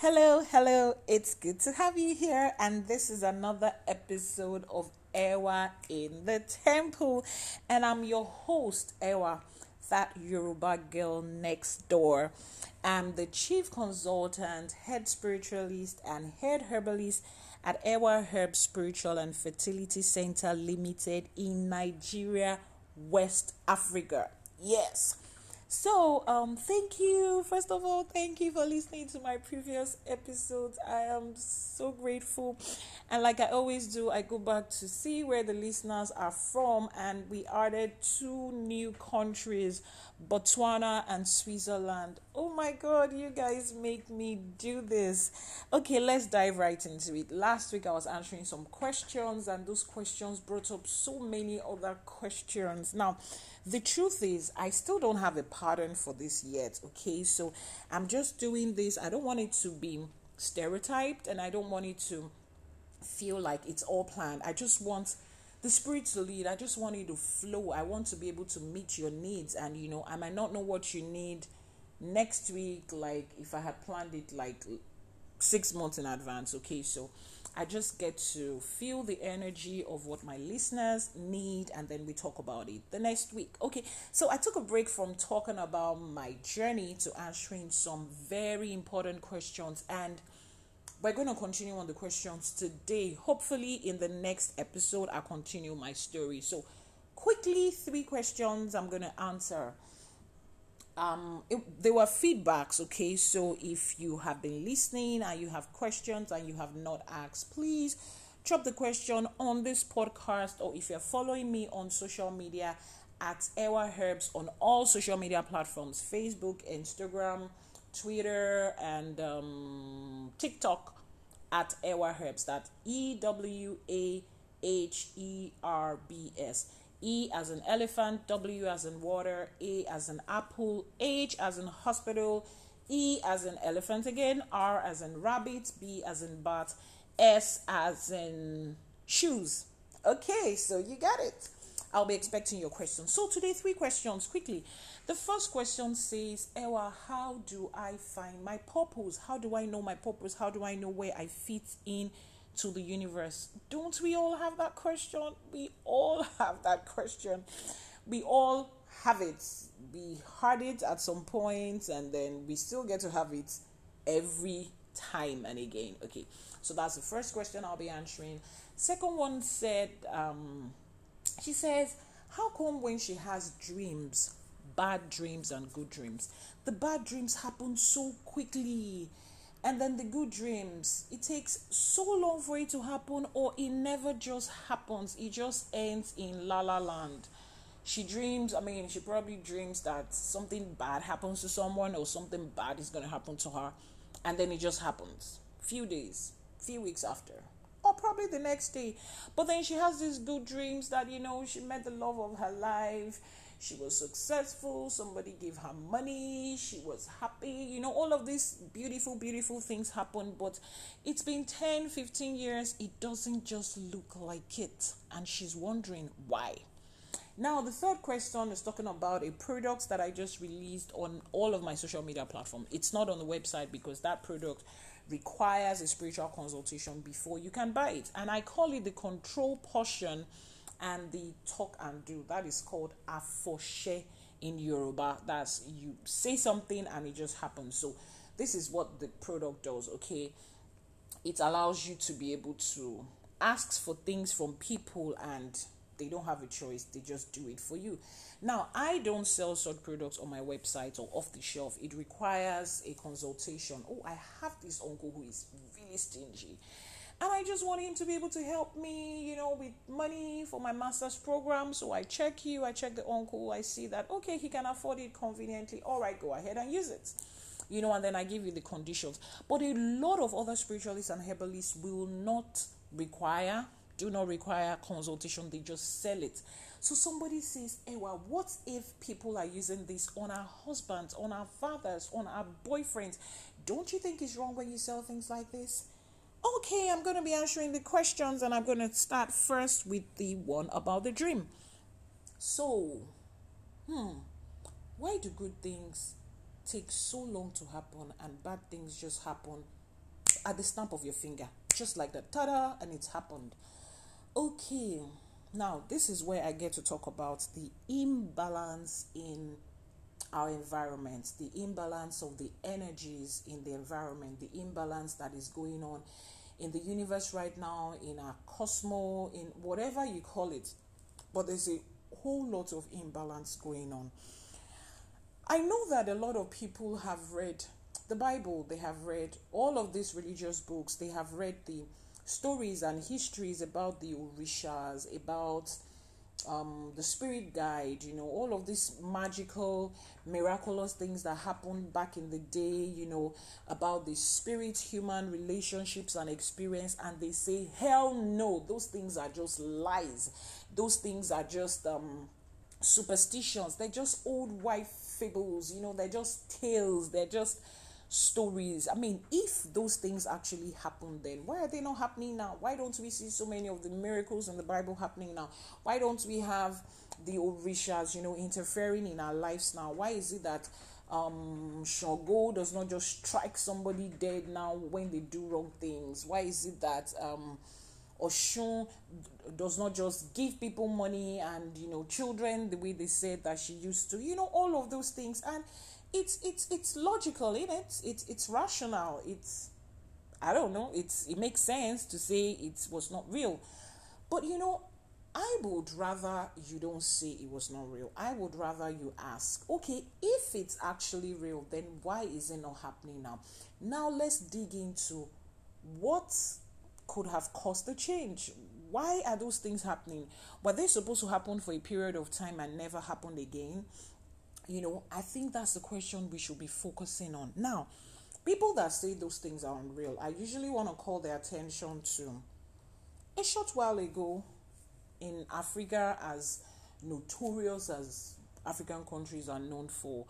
hello, hello. It's good to have you here, and this is another episode of Ewa in the Temple. And I'm your host, Ewa, that Yoruba girl next door. I'm the chief consultant, head spiritualist, and head herbalist at Ewa Herb Spiritual and Fertility Center Limited in Nigeria, West Africa. Yes. So, um, thank you. First of all, thank you for listening to my previous episodes. I am so grateful. And like I always do, I go back to see where the listeners are from, and we added two new countries Botswana and Switzerland. Oh my god, you guys make me do this. Okay, let's dive right into it. Last week I was answering some questions, and those questions brought up so many other questions. Now, the truth is, I still don't have a pattern for this yet. Okay, so I'm just doing this. I don't want it to be stereotyped and I don't want it to feel like it's all planned. I just want the spirit to lead. I just want you to flow. I want to be able to meet your needs. And you know, I might not know what you need next week, like if I had planned it like six months in advance. Okay, so I just get to feel the energy of what my listeners need and then we talk about it the next week. Okay, so I took a break from talking about my journey to answering some very important questions and we're going to continue on the questions today. Hopefully, in the next episode, I'll continue my story. So, quickly, three questions I'm going to answer um it, there were feedbacks okay so if you have been listening and you have questions and you have not asked please drop the question on this podcast or if you're following me on social media at Ewa Herbs on all social media platforms Facebook, Instagram, Twitter, and um, TikTok at Ewa Herbs. That E W A H E R B S. E as an elephant, W as in water, A as an apple, H as in hospital, E as in elephant again, R as in rabbit, B as in bat, S as in shoes. Okay, so you got it. I'll be expecting your questions. So today, three questions quickly. The first question says, Ewa, how do I find my purpose? How do I know my purpose? How do I know where I fit in to the universe? Don't we all have that question? We all have that question. We all have it. We had it at some point, and then we still get to have it every time and again. Okay, so that's the first question I'll be answering. Second one said, um, she says, How come when she has dreams, bad dreams and good dreams, the bad dreams happen so quickly? and then the good dreams it takes so long for it to happen or it never just happens it just ends in la la land she dreams i mean she probably dreams that something bad happens to someone or something bad is going to happen to her and then it just happens few days few weeks after probably the next day. But then she has these good dreams that you know she met the love of her life. She was successful. Somebody gave her money. She was happy. You know all of these beautiful beautiful things happen. But it's been 10 15 years. It doesn't just look like it. And she's wondering why. Now the third question is talking about a product that i just released on all of my social media platform. It's not on the website because that product requires a spiritual consultation before you can buy it and i call it the control potion and the talk and do. That is called afoshe in Yoruba. That's you say something and it just happens. So this is what the product does, okay? It allows you to be able to ask for things from people and they don't have a choice, they just do it for you. Now, I don't sell such products on my website or off the shelf. It requires a consultation. Oh, I have this uncle who is really stingy and I just want him to be able to help me, you know, with money for my master's program. So I check you, I check the uncle, I see that okay, he can afford it conveniently. All right, go ahead and use it. You know, and then I give you the conditions. But a lot of other spiritualists and herbalists will not require, do not require consultation, they just sell it. So somebody says, Ewa, what if people are using this on our husbands, on our fathers, on our boyfriends? Don't you think it's wrong when you sell things like this? Okay, I'm going to be answering the questions and I'm going to start first with the one about the dream. So, hmm, why do good things take so long to happen and bad things just happen at the snap of your finger, just like that. Ta da! And it's happened. Okay, now this is where I get to talk about the imbalance in our environment, the imbalance of the energies in the environment, the imbalance that is going on in the universe right now, in our cosmos, in whatever you call it. But there's a whole lot of imbalance going on. I know that a lot of people have read the Bible, they have read all of these religious books, they have read the stories and histories about the Orishas, about um, the spirit guide, you know, all of these magical, miraculous things that happened back in the day, you know, about the spirit human relationships and experience. And they say, hell no, those things are just lies. Those things are just um, superstitions. They're just old white fables, you know, they're just tales. They're just stories. I mean, if those things actually happen then, why are they not happening now? Why don't we see so many of the miracles in the Bible happening now? Why don't we have the Orishas, you know, interfering in our lives now? Why is it that um Shango does not just strike somebody dead now when they do wrong things? Why is it that um Oshun does not just give people money and you know children the way they said that she used to, you know, all of those things and it's it's it's logical in it? It's it's rational. It's i don't know. It's it makes sense to say it was not real. But you know i would rather you don't say it was not real. I would rather you ask okay if it's actually real then why is it not happening now? Now let's dig into what could have caused the change. Why are those things happening? Were they supposed to happen for a period of time and never happened again you know, I think that's the question we should be focusing on. Now, people that say those things are unreal, I usually want to call their attention to a short while ago in Africa, as notorious as African countries are known for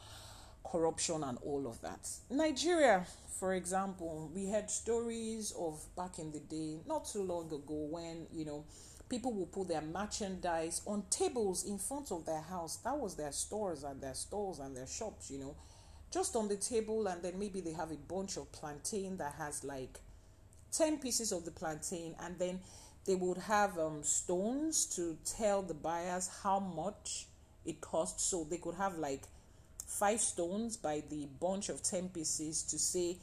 corruption and all of that. Nigeria, for example, we had stories of back in the day, not too long ago, when, you know, people will put their merchandise on tables in front of their house. That was their stores and their stores and their shops, you know, just on the table. And then maybe they have a bunch of plantain that has like 10 pieces of the plantain. And then they would have um, stones to tell the buyers how much it costs. So they could have like five stones by the bunch of 10 pieces to say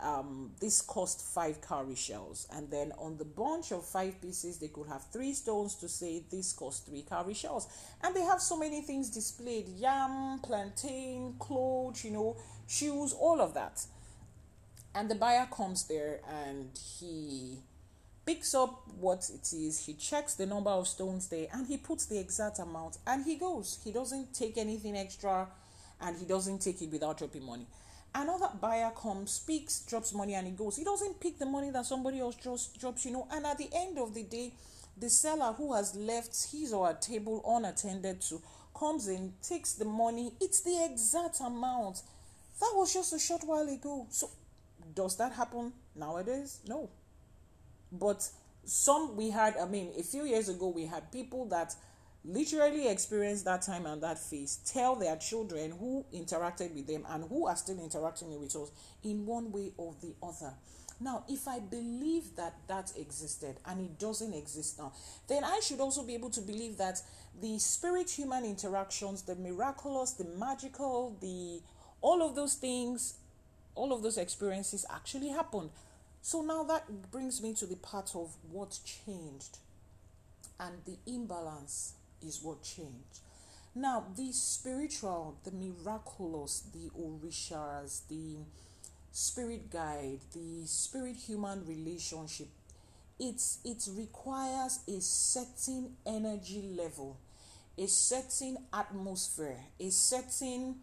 um, this cost five cowrie shells. And then on the bunch of five pieces, they could have three stones to say this cost three cowrie shells. And they have so many things displayed yam, plantain, clothes, you know, shoes, all of that. And the buyer comes there and he picks up what it is, he checks the number of stones there, and he puts the exact amount and he goes. He doesn't take anything extra and he doesn't take it without dropping money. Another buyer comes, speaks, drops money, and he goes. He doesn't pick the money that somebody else just drops, you know. And at the end of the day, the seller who has left his or her table unattended to comes in, takes the money. It's the exact amount. That was just a short while ago. So, does that happen nowadays? No. But some we had, I mean, a few years ago, we had people that literally experience that time and that phase tell their children who interacted with them and who are still interacting with us in one way or the other. Now if i believe that that existed and it doesn't exist now then i should also be able to believe that the spirit human interactions the miraculous the magical the all of those things all of those experiences actually happened. So now that brings me to the part of what changed and the imbalance is what changed. Now, the spiritual, the miraculous, the orishas, the spirit guide, the spirit human relationship, it's it requires a certain energy level, a certain atmosphere, a certain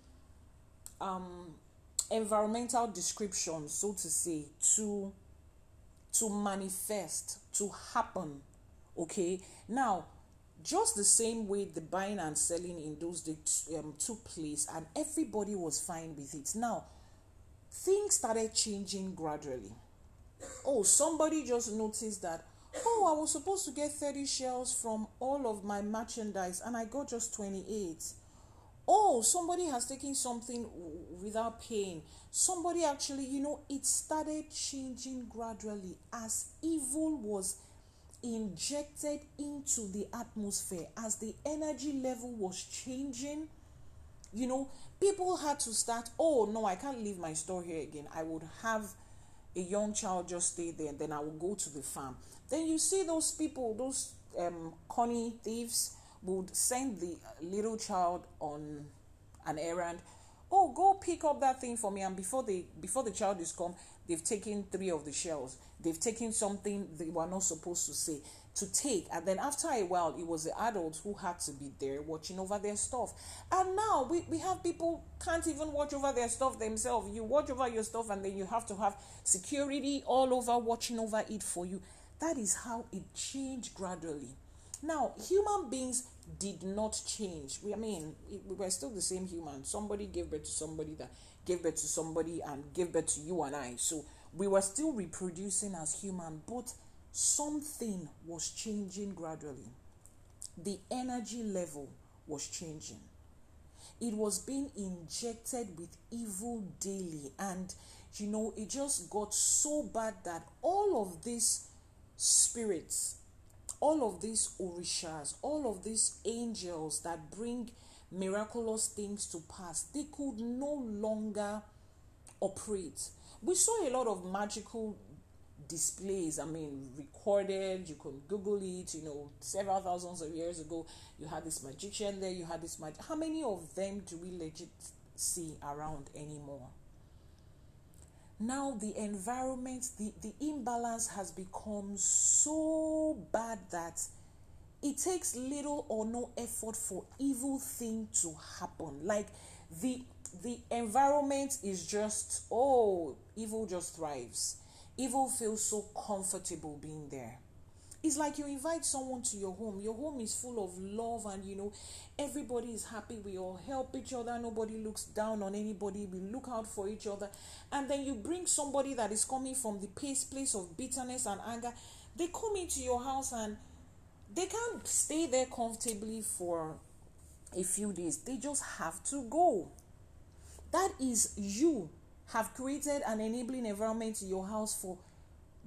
um, environmental description, so to say, to to manifest, to happen. Okay, now just the same way the buying and selling in those days um, took place and everybody was fine with it. Now things started changing gradually. Oh somebody just noticed that oh i was supposed to get 30 shells from all of my merchandise and i got just 28 oh somebody has taken something without paying. Somebody actually you know it started changing gradually as evil was injected into the atmosphere as the energy level was changing. You know people had to start oh no i can't leave my store here again. I would have a young child just stay there then i will go to the farm. Then you see those people those um conny thieves would send the little child on an errand. Oh go pick up that thing for me and before they before the child is come they've taken three of the shells. They've taken something they were not supposed to say to take. And then after a while it was the adults who had to be there watching over their stuff. And now we, we have people can't even watch over their stuff themselves. You watch over your stuff and then you have to have security all over watching over it for you. That is how it changed gradually. Now human beings did not change. We i mean we were still the same human. Somebody gave birth to somebody that gave birth to somebody and gave birth to you and i so we were still reproducing as human but something was changing gradually. The energy level was changing. It was being injected with evil daily, and you know, it just got so bad that all of these spirits, all of these orishas, all of these angels that bring miraculous things to pass, they could no longer operate. We saw a lot of magical displays. I mean recorded you can google it you know several thousands of years ago you had this magician there you had this magic how many of them do we legit see around anymore? Now the environment the, the imbalance has become so bad that it takes little or no effort for evil thing to happen like the the environment is just oh evil just thrives Evil feels so comfortable being there. It's like you invite someone to your home. Your home is full of love, and you know, everybody is happy. We all help each other. Nobody looks down on anybody. We look out for each other. And then you bring somebody that is coming from the place, place of bitterness and anger. They come into your house and they can't stay there comfortably for a few days. They just have to go. That is you have created an enabling environment in your house for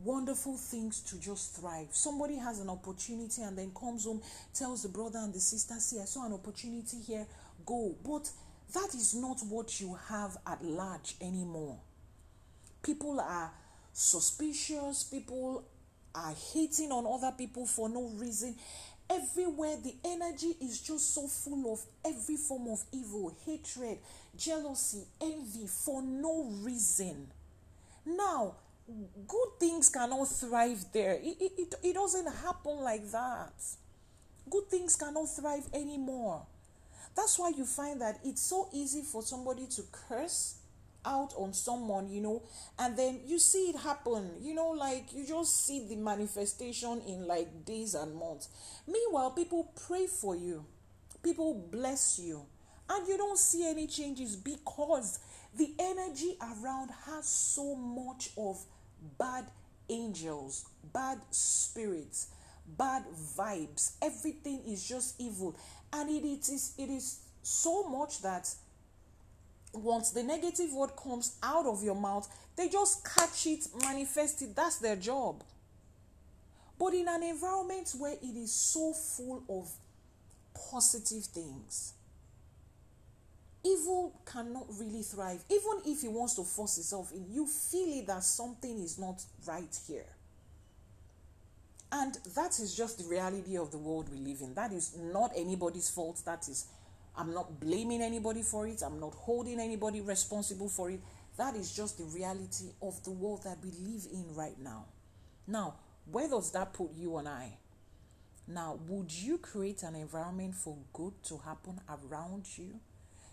wonderful things to just thrive. Somebody has an opportunity and then comes home, tells the brother and the sister, See, I saw an opportunity here, go. But that is not what you have at large anymore. People are suspicious, people are hating on other people for no reason. Everywhere the energy is just so full of every form of evil, hatred, jealousy, envy for no reason. Now, good things cannot thrive there. It, it, it, it doesn't happen like that. Good things cannot thrive anymore. That's why you find that it's so easy for somebody to curse out on someone, you know, and then you see it happen, you know, like you just see the manifestation in like days and months. Meanwhile, people pray for you, people bless you, and you don't see any changes because the energy around has so much of bad angels, bad spirits, bad vibes. Everything is just evil, and it, it is it is so much that once the negative word comes out of your mouth, they just catch it, manifest it. That's their job. But in an environment where it is so full of positive things, evil cannot really thrive. Even if it wants to force itself in, you feel it that something is not right here. And that is just the reality of the world we live in. That is not anybody's fault. That is I'm not blaming anybody for it. I'm not holding anybody responsible for it. That is just the reality of the world that we live in right now. Now, where does that put you and I? Now, would you create an environment for good to happen around you?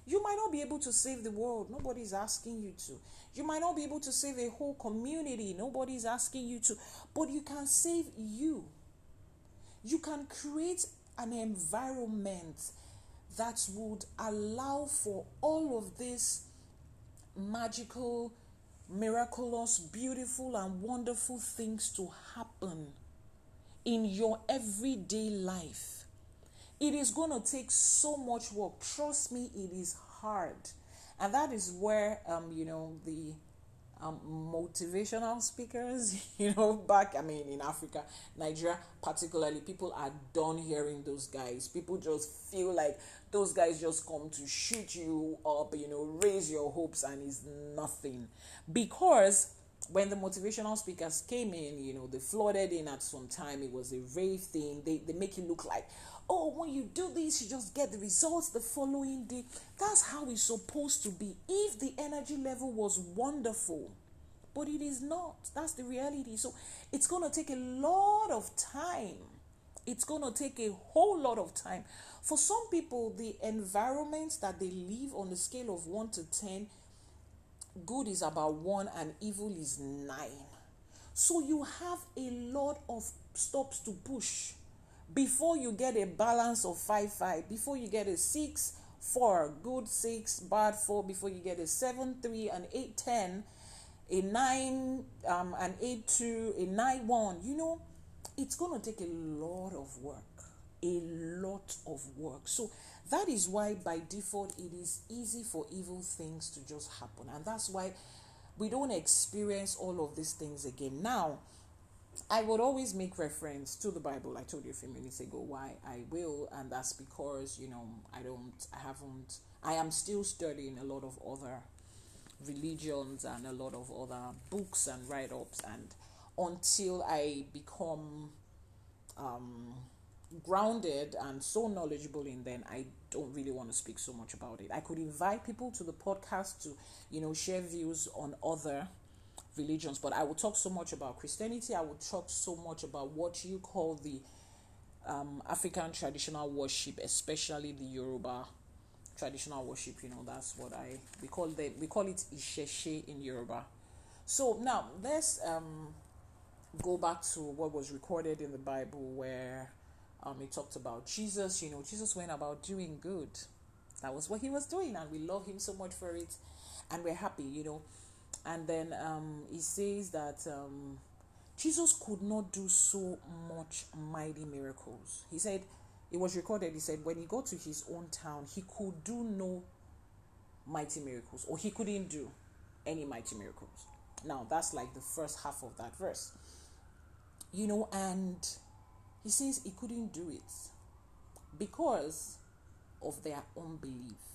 You might not be able to save the world. Nobody's asking you to. You might not be able to save a whole community. Nobody's asking you to. But you can save you. You can create an environment that would allow for all of these magical, miraculous, beautiful, and wonderful things to happen in your everyday life. It is going to take so much work. Trust me, it is hard. And that is where, um, you know, the um, motivational speakers, you know, back, I mean, in Africa, Nigeria particularly, people are done hearing those guys. People just feel like those guys just come to shoot you up, you know, raise your hopes, and it's nothing. Because when the motivational speakers came in, you know, they flooded in at some time. It was a rave thing. They, they make it look like, oh, when you do this, you just get the results the following day. That's how it's supposed to be. If the energy level was wonderful, but it is not. That's the reality. So it's going to take a lot of time. It's going to take a whole lot of time. For some people, the environment that they live on the scale of 1 to 10 good is about one and evil is nine. So you have a lot of stops to push before you get a balance of five five. Before you get a six four, good six, bad four. Before you get a seven three, an eight ten, a nine, um, an eight two, a nine one. You know, it's gonna take a lot of work, a lot of work. So that is why, by default, it is easy for evil things to just happen. And that's why we don't experience all of these things again. Now, I would always make reference to the Bible. I told you a few minutes ago why I will, and that's because, you know, I don't, I haven't, I am still studying a lot of other religions and a lot of other books and write ups. And until I become, um, grounded and so knowledgeable in then i don't really want to speak so much about it i could invite people to the podcast to you know share views on other religions but i will talk so much about christianity i will talk so much about what you call the um, african traditional worship especially the yoruba traditional worship you know that's what i we call the we call it isheshe in yoruba so now let's um go back to what was recorded in the bible where um, it talked about Jesus. You know, Jesus went about doing good. That was what he was doing, and we love him so much for it, and we're happy. You know, and then um, he says that um, Jesus could not do so much mighty miracles. He said it was recorded. He said when he got to his own town, he could do no mighty miracles, or he couldn't do any mighty miracles. Now that's like the first half of that verse. You know, and he says he couldn't do it because of their unbelief.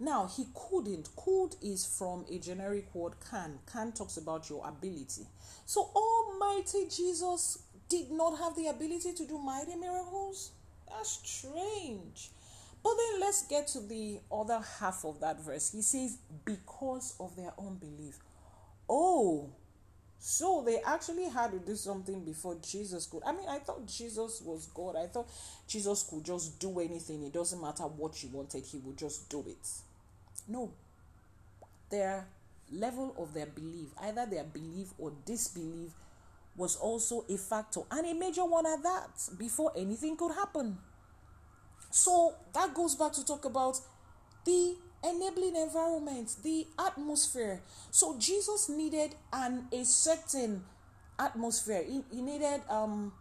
Now, he couldn't. Could is from a generic word can. Can talks about your ability. So, Almighty Jesus did not have the ability to do mighty miracles? That's strange. But then let's get to the other half of that verse. He says, because of their unbelief. Oh, so they actually had to do something before Jesus could. I mean, I thought Jesus was God. I thought Jesus could just do anything. It doesn't matter what you wanted, he would just do it. No. Their level of their belief, either their belief or disbelief, was also a factor and a major one at that before anything could happen. So that goes back to talk about the enabling environment, the atmosphere. So Jesus needed an a certain atmosphere. He, he needed um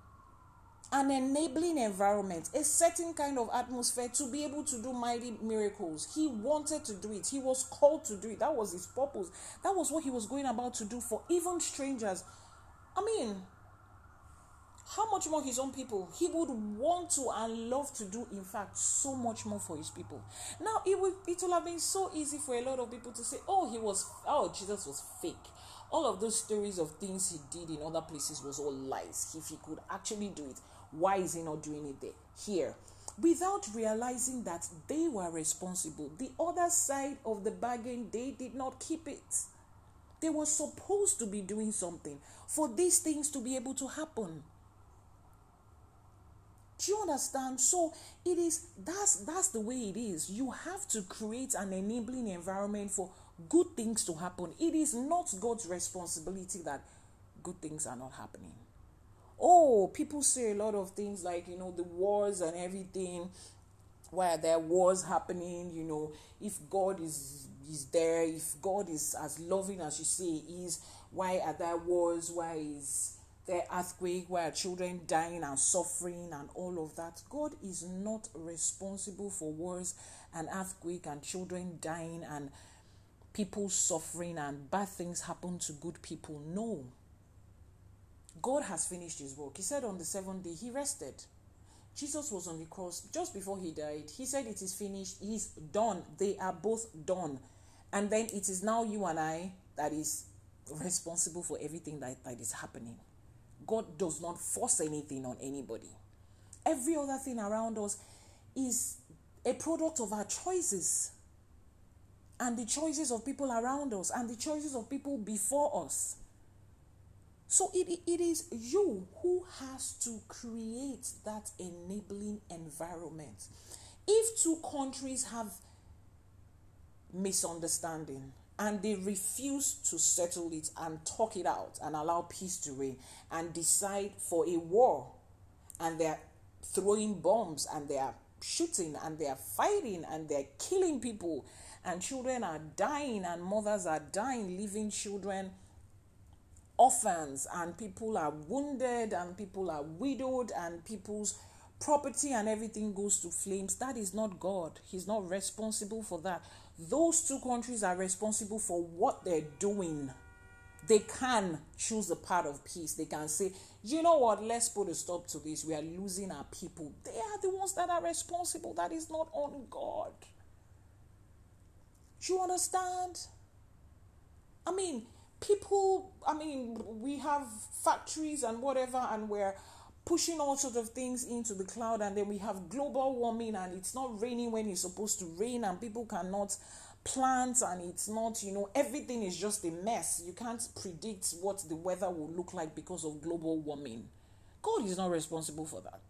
an enabling environment, a certain kind of atmosphere to be able to do mighty miracles. He wanted to do it. He was called to do it. That was his purpose. That was what he was going about to do for even strangers. I mean, how much more his own people he would want to and love to do in fact so much more for his people now it would it will have been so easy for a lot of people to say oh he was oh jesus was fake all of those stories of things he did in other places was all lies. If he could actually do it why is he not doing it there? Here. Without realizing that they were responsible. The other side of the bargain they did not keep it. They were supposed to be doing something for these things to be able to happen. Do you understand? So it is that's that's the way it is. You have to create an enabling environment for good things to happen. It is not God's responsibility that good things are not happening. Oh, people say a lot of things like, you know, the wars and everything. Why are there wars happening? You know, if God is is there, if God is as loving as you say is, why are there wars? Why is the earthquake where children dying and suffering and all of that. God is not responsible for wars and earthquake and children dying and people suffering and bad things happen to good people. No. God has finished his work. He said on the seventh day he rested. Jesus was on the cross just before he died. He said, It is finished. He's done. They are both done. And then it is now you and I that is responsible for everything that, that is happening. God does not force anything on anybody. Every other thing around us is a product of our choices and the choices of people around us and the choices of people before us. So it, it is you who has to create that enabling environment. If two countries have misunderstanding, and they refuse to settle it and talk it out and allow peace to reign and decide for a war and they're throwing bombs and they are shooting and they are fighting and they're killing people and children are dying and mothers are dying leaving children orphans and people are wounded and people are widowed and people's property and everything goes to flames that is not god he's not responsible for that those two countries are responsible for what they're doing. They can choose the path of peace. They can say, you know what, let's put a stop to this. We are losing our people. They are the ones that are responsible. That is not on God. Do you understand? I mean, people, I mean, we have factories and whatever, and we're pushing all sorts of things into the cloud and then we have global warming and it's not raining when it's supposed to rain and people cannot plant and it's not you know everything is just a mess. You can't predict what the weather will look like because of global warming. God is not responsible for that.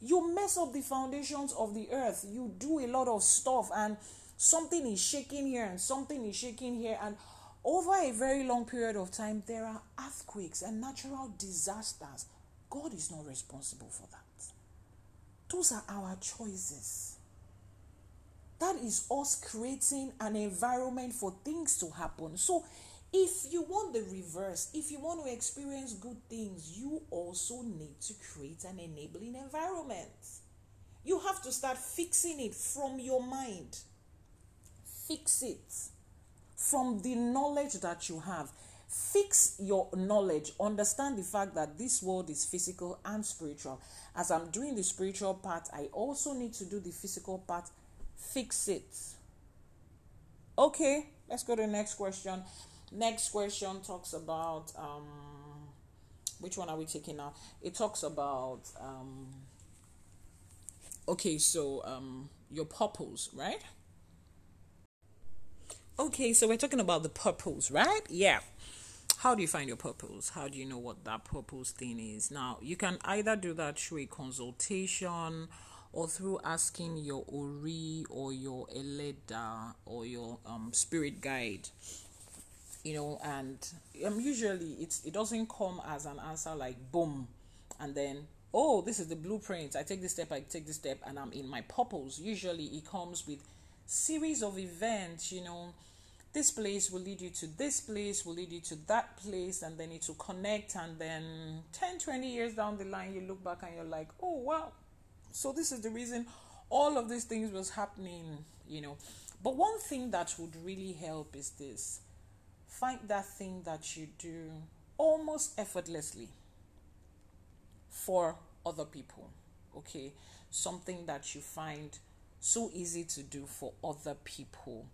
You mess up the foundations of the earth. You do a lot of stuff and something is shaking here and something is shaking here and over a very long period of time there are earthquakes and natural disasters God is not responsible for that. Those are our choices. That is us creating an environment for things to happen. So, if you want the reverse, if you want to experience good things, you also need to create an enabling environment. You have to start fixing it from your mind. Fix it from the knowledge that you have. Fix your knowledge. Understand the fact that this world is physical and spiritual. As I'm doing the spiritual part, I also need to do the physical part. Fix it. Okay, let's go to the next question. Next question talks about um which one are we taking now? It talks about um okay, so um your purpose, right? Okay, so we're talking about the purpose, right? Yeah how do you find your purpose? How do you know what that purpose thing is? Now, you can either do that through a consultation or through asking your Ori or your Eleda or your um, spirit guide. You know, and um, usually it's it doesn't come as an answer like boom, and then oh this is the blueprint. I take this step, I take this step, and I'm in my purpose. Usually it comes with series of events. You know, this place will lead you to this place will lead you to that place and then it will connect and then 10 20 years down the line you look back and you're like oh wow. So this is the reason all of these things was happening you know. But one thing that would really help is this. Find that thing that you do almost effortlessly for other people okay? Something that you find so easy to do for other people.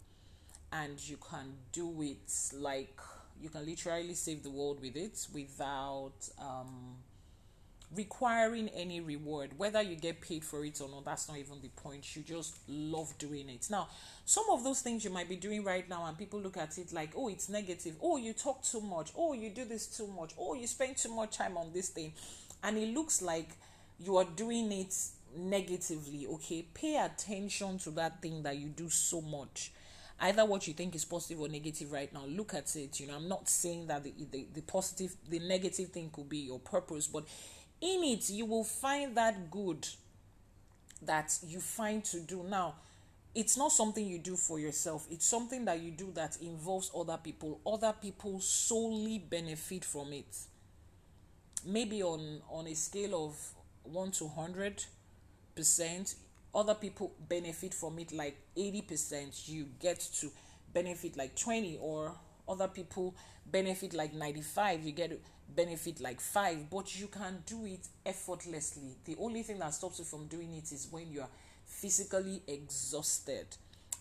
And you can do it like you can literally save the world with it without um, requiring any reward. Whether you get paid for it or not that's not even the point. You just love doing it. Now some of those things you might be doing right now and people look at it like oh it's negative. Oh you talk too much. Oh you do this too much. Oh you spend too much time on this thing. And it looks like you are doing it negatively okay pay attention to that thing that you do so much. Either what you think is positive or negative right now look at it you know. I'm not saying that the, the, the positive the negative thing could be your purpose but in it you will find that good that you find to do. Now it's not something you do for yourself. It's something that you do that involves other people. Other people solely benefit from it. Maybe on on a scale of 1 to 100 percent other people benefit from it like 80 percent you get to benefit like 20 or other people benefit like 95 you get benefit like 5 but you can do it effortlessly. The only thing that stops you from doing it is when you are physically exhausted.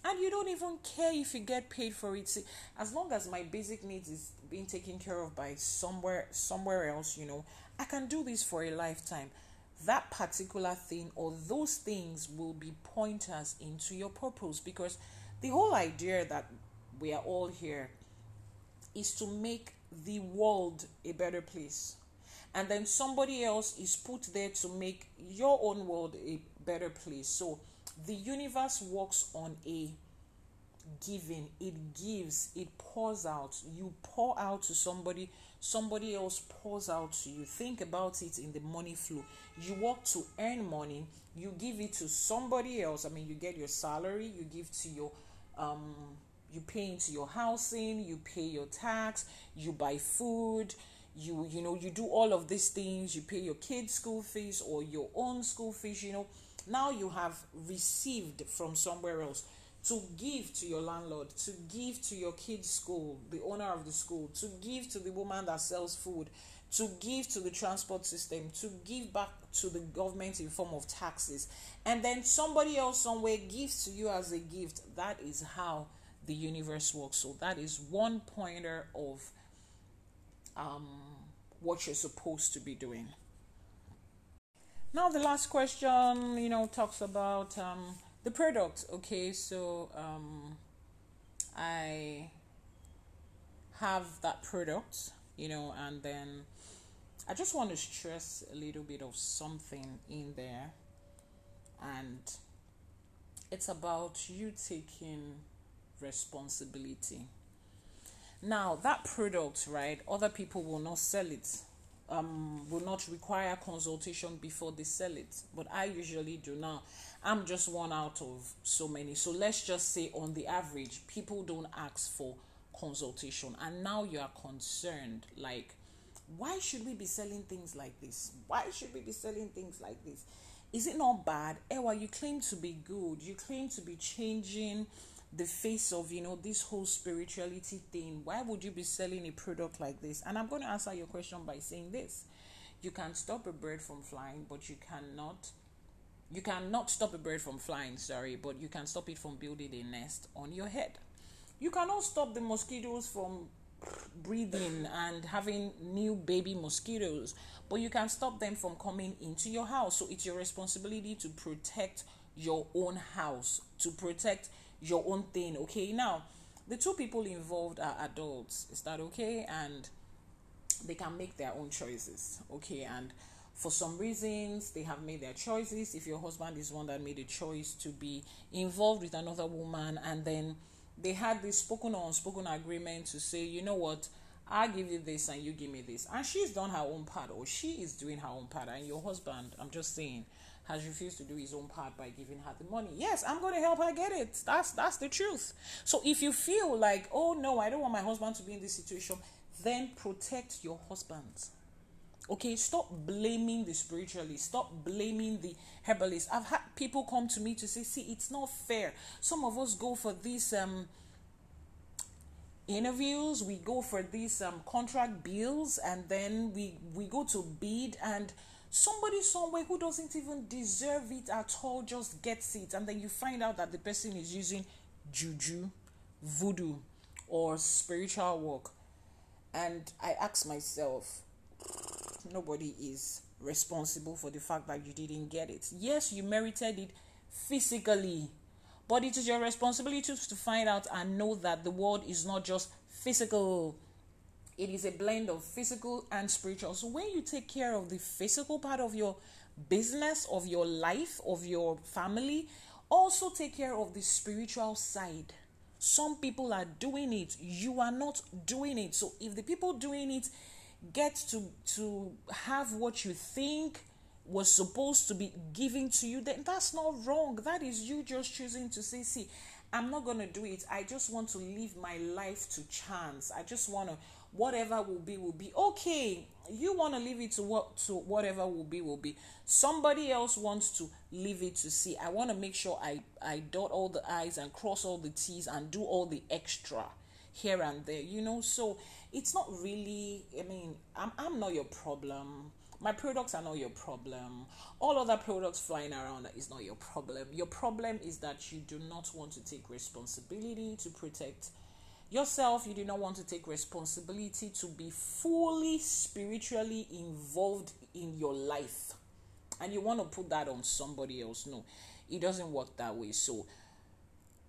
And you don't even care if you get paid for it. See, as long as my basic needs is being taken care of by somewhere somewhere else you know i can do this for a lifetime that particular thing or those things will be pointers into your purpose. Because the whole idea that we are all here is to make the world a better place. And then somebody else is put there to make your own world a better place. So the universe works on a giving. It gives it pours out. You pour out to somebody somebody else pours out to you. Think about it in the money flow. You work to earn money you give it to somebody else. I mean you get your salary you give to your um you pay into your housing you pay your tax you buy food you you know you do all of these things. You pay your kids school fees or your own school fees you know. Now you have received from somewhere else to give to your landlord, to give to your kids' school, the owner of the school, to give to the woman that sells food, to give to the transport system, to give back to the government in form of taxes, and then somebody else somewhere gives to you as a gift. That is how the universe works. So that is one pointer of um, what you're supposed to be doing. Now the last question, you know, talks about um, the product okay so um i have that product you know and then i just want to stress a little bit of something in there. And it's about you taking responsibility. Now that product right other people will not sell it um, will not require consultation before they sell it. But I usually do now. I'm just one out of so many. So let's just say, on the average, people don't ask for consultation. And now you are concerned like, why should we be selling things like this? Why should we be selling things like this? Is it not bad? Ewa, you claim to be good. You claim to be changing the face of you know this whole spirituality thing. Why would you be selling a product like this? And i'm going to answer your question by saying this. You can stop a bird from flying but you cannot you cannot stop a bird from flying sorry but you can stop it from building a nest on your head. You cannot stop the mosquitoes from breathing and having new baby mosquitoes but you can stop them from coming into your house. So it's your responsibility to protect your own house to protect your own thing. Okay, now the two people involved are adults. Is that okay? And they can make their own choices. Okay, and for some reasons they have made their choices. If your husband is one that made a choice to be involved with another woman, and then they had this spoken or unspoken agreement to say, you know what, I'll give you this and you give me this, and she's done her own part, or she is doing her own part, and your husband, I'm just saying, has refused to do his own part by giving her the money. Yes, I'm going to help her get it. That's that's the truth. So if you feel like, "Oh no, I don't want my husband to be in this situation," then protect your husband. Okay, stop blaming the spiritualist. Stop blaming the herbalist. I've had people come to me to say, "See, it's not fair. Some of us go for these um interviews, we go for these um contract bills, and then we we go to bid and." Somebody somewhere who doesn't even deserve it at all just gets it and then you find out that the person is using juju voodoo or spiritual work. And i ask myself nobody is responsible for the fact that you didn't get it. Yes you merited it physically but it is your responsibility to find out and know that the world is not just physical it is a blend of physical and spiritual. So when you take care of the physical part of your business, of your life, of your family, also take care of the spiritual side. Some people are doing it, you are not doing it. So if the people doing it get to to have what you think was supposed to be given to you, then that's not wrong. That is you just choosing to say, see, I'm not going to do it. I just want to live my life to chance. I just want to whatever will be will be. Okay you want to leave it to what to whatever will be will be. Somebody else wants to leave it to see. I want to make sure i i dot all the i's and cross all the t's and do all the extra here and there you know? So it's not really i mean i'm, I'm not your problem. My products are not your problem. All other products flying around is not your problem. Your problem is that you do not want to take responsibility to protect yourself you do not want to take responsibility to be fully spiritually involved in your life. And you want to put that on somebody else. No it doesn't work that way. So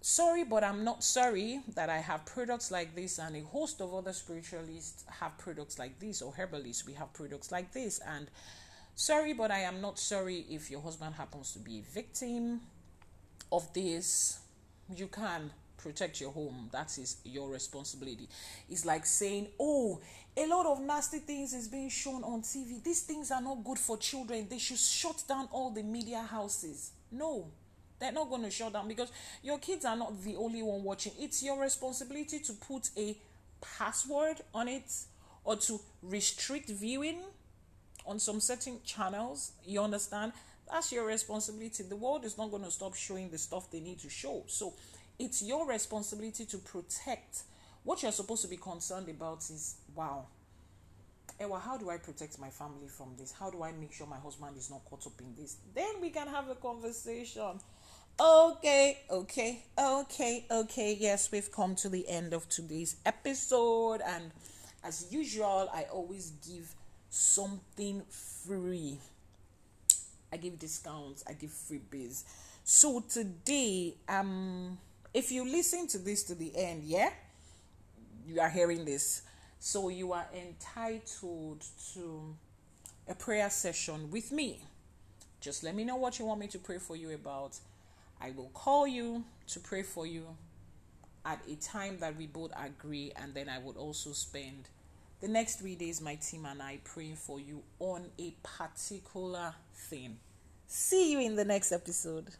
sorry but i'm not sorry that i have products like this and a host of other spiritualists have products like this or herbalists. We have products like this. And sorry but i am not sorry if your husband happens to be a victim of this. You can protect your home. That is your responsibility. It's like saying, oh, a lot of nasty things is being shown on TV. These things are not good for children. They should shut down all the media houses. No, they're not going to shut down because your kids are not the only one watching. It's your responsibility to put a password on it or to restrict viewing on some certain channels. You understand? That's your responsibility. The world is not going to stop showing the stuff they need to show. So it's your responsibility to protect. What you're supposed to be concerned about is wow, Ewa, how do I protect my family from this? How do I make sure my husband is not caught up in this? Then we can have a conversation. Okay, okay, okay, okay. Yes, we've come to the end of today's episode, and as usual, I always give something free. I give discounts, I give freebies. So today, um, if you listen to this to the end, yeah, you are hearing this. So you are entitled to a prayer session with me. Just let me know what you want me to pray for you about. I will call you to pray for you at a time that we both agree, and then I would also spend the next three days, my team and I, praying for you on a particular thing. See you in the next episode.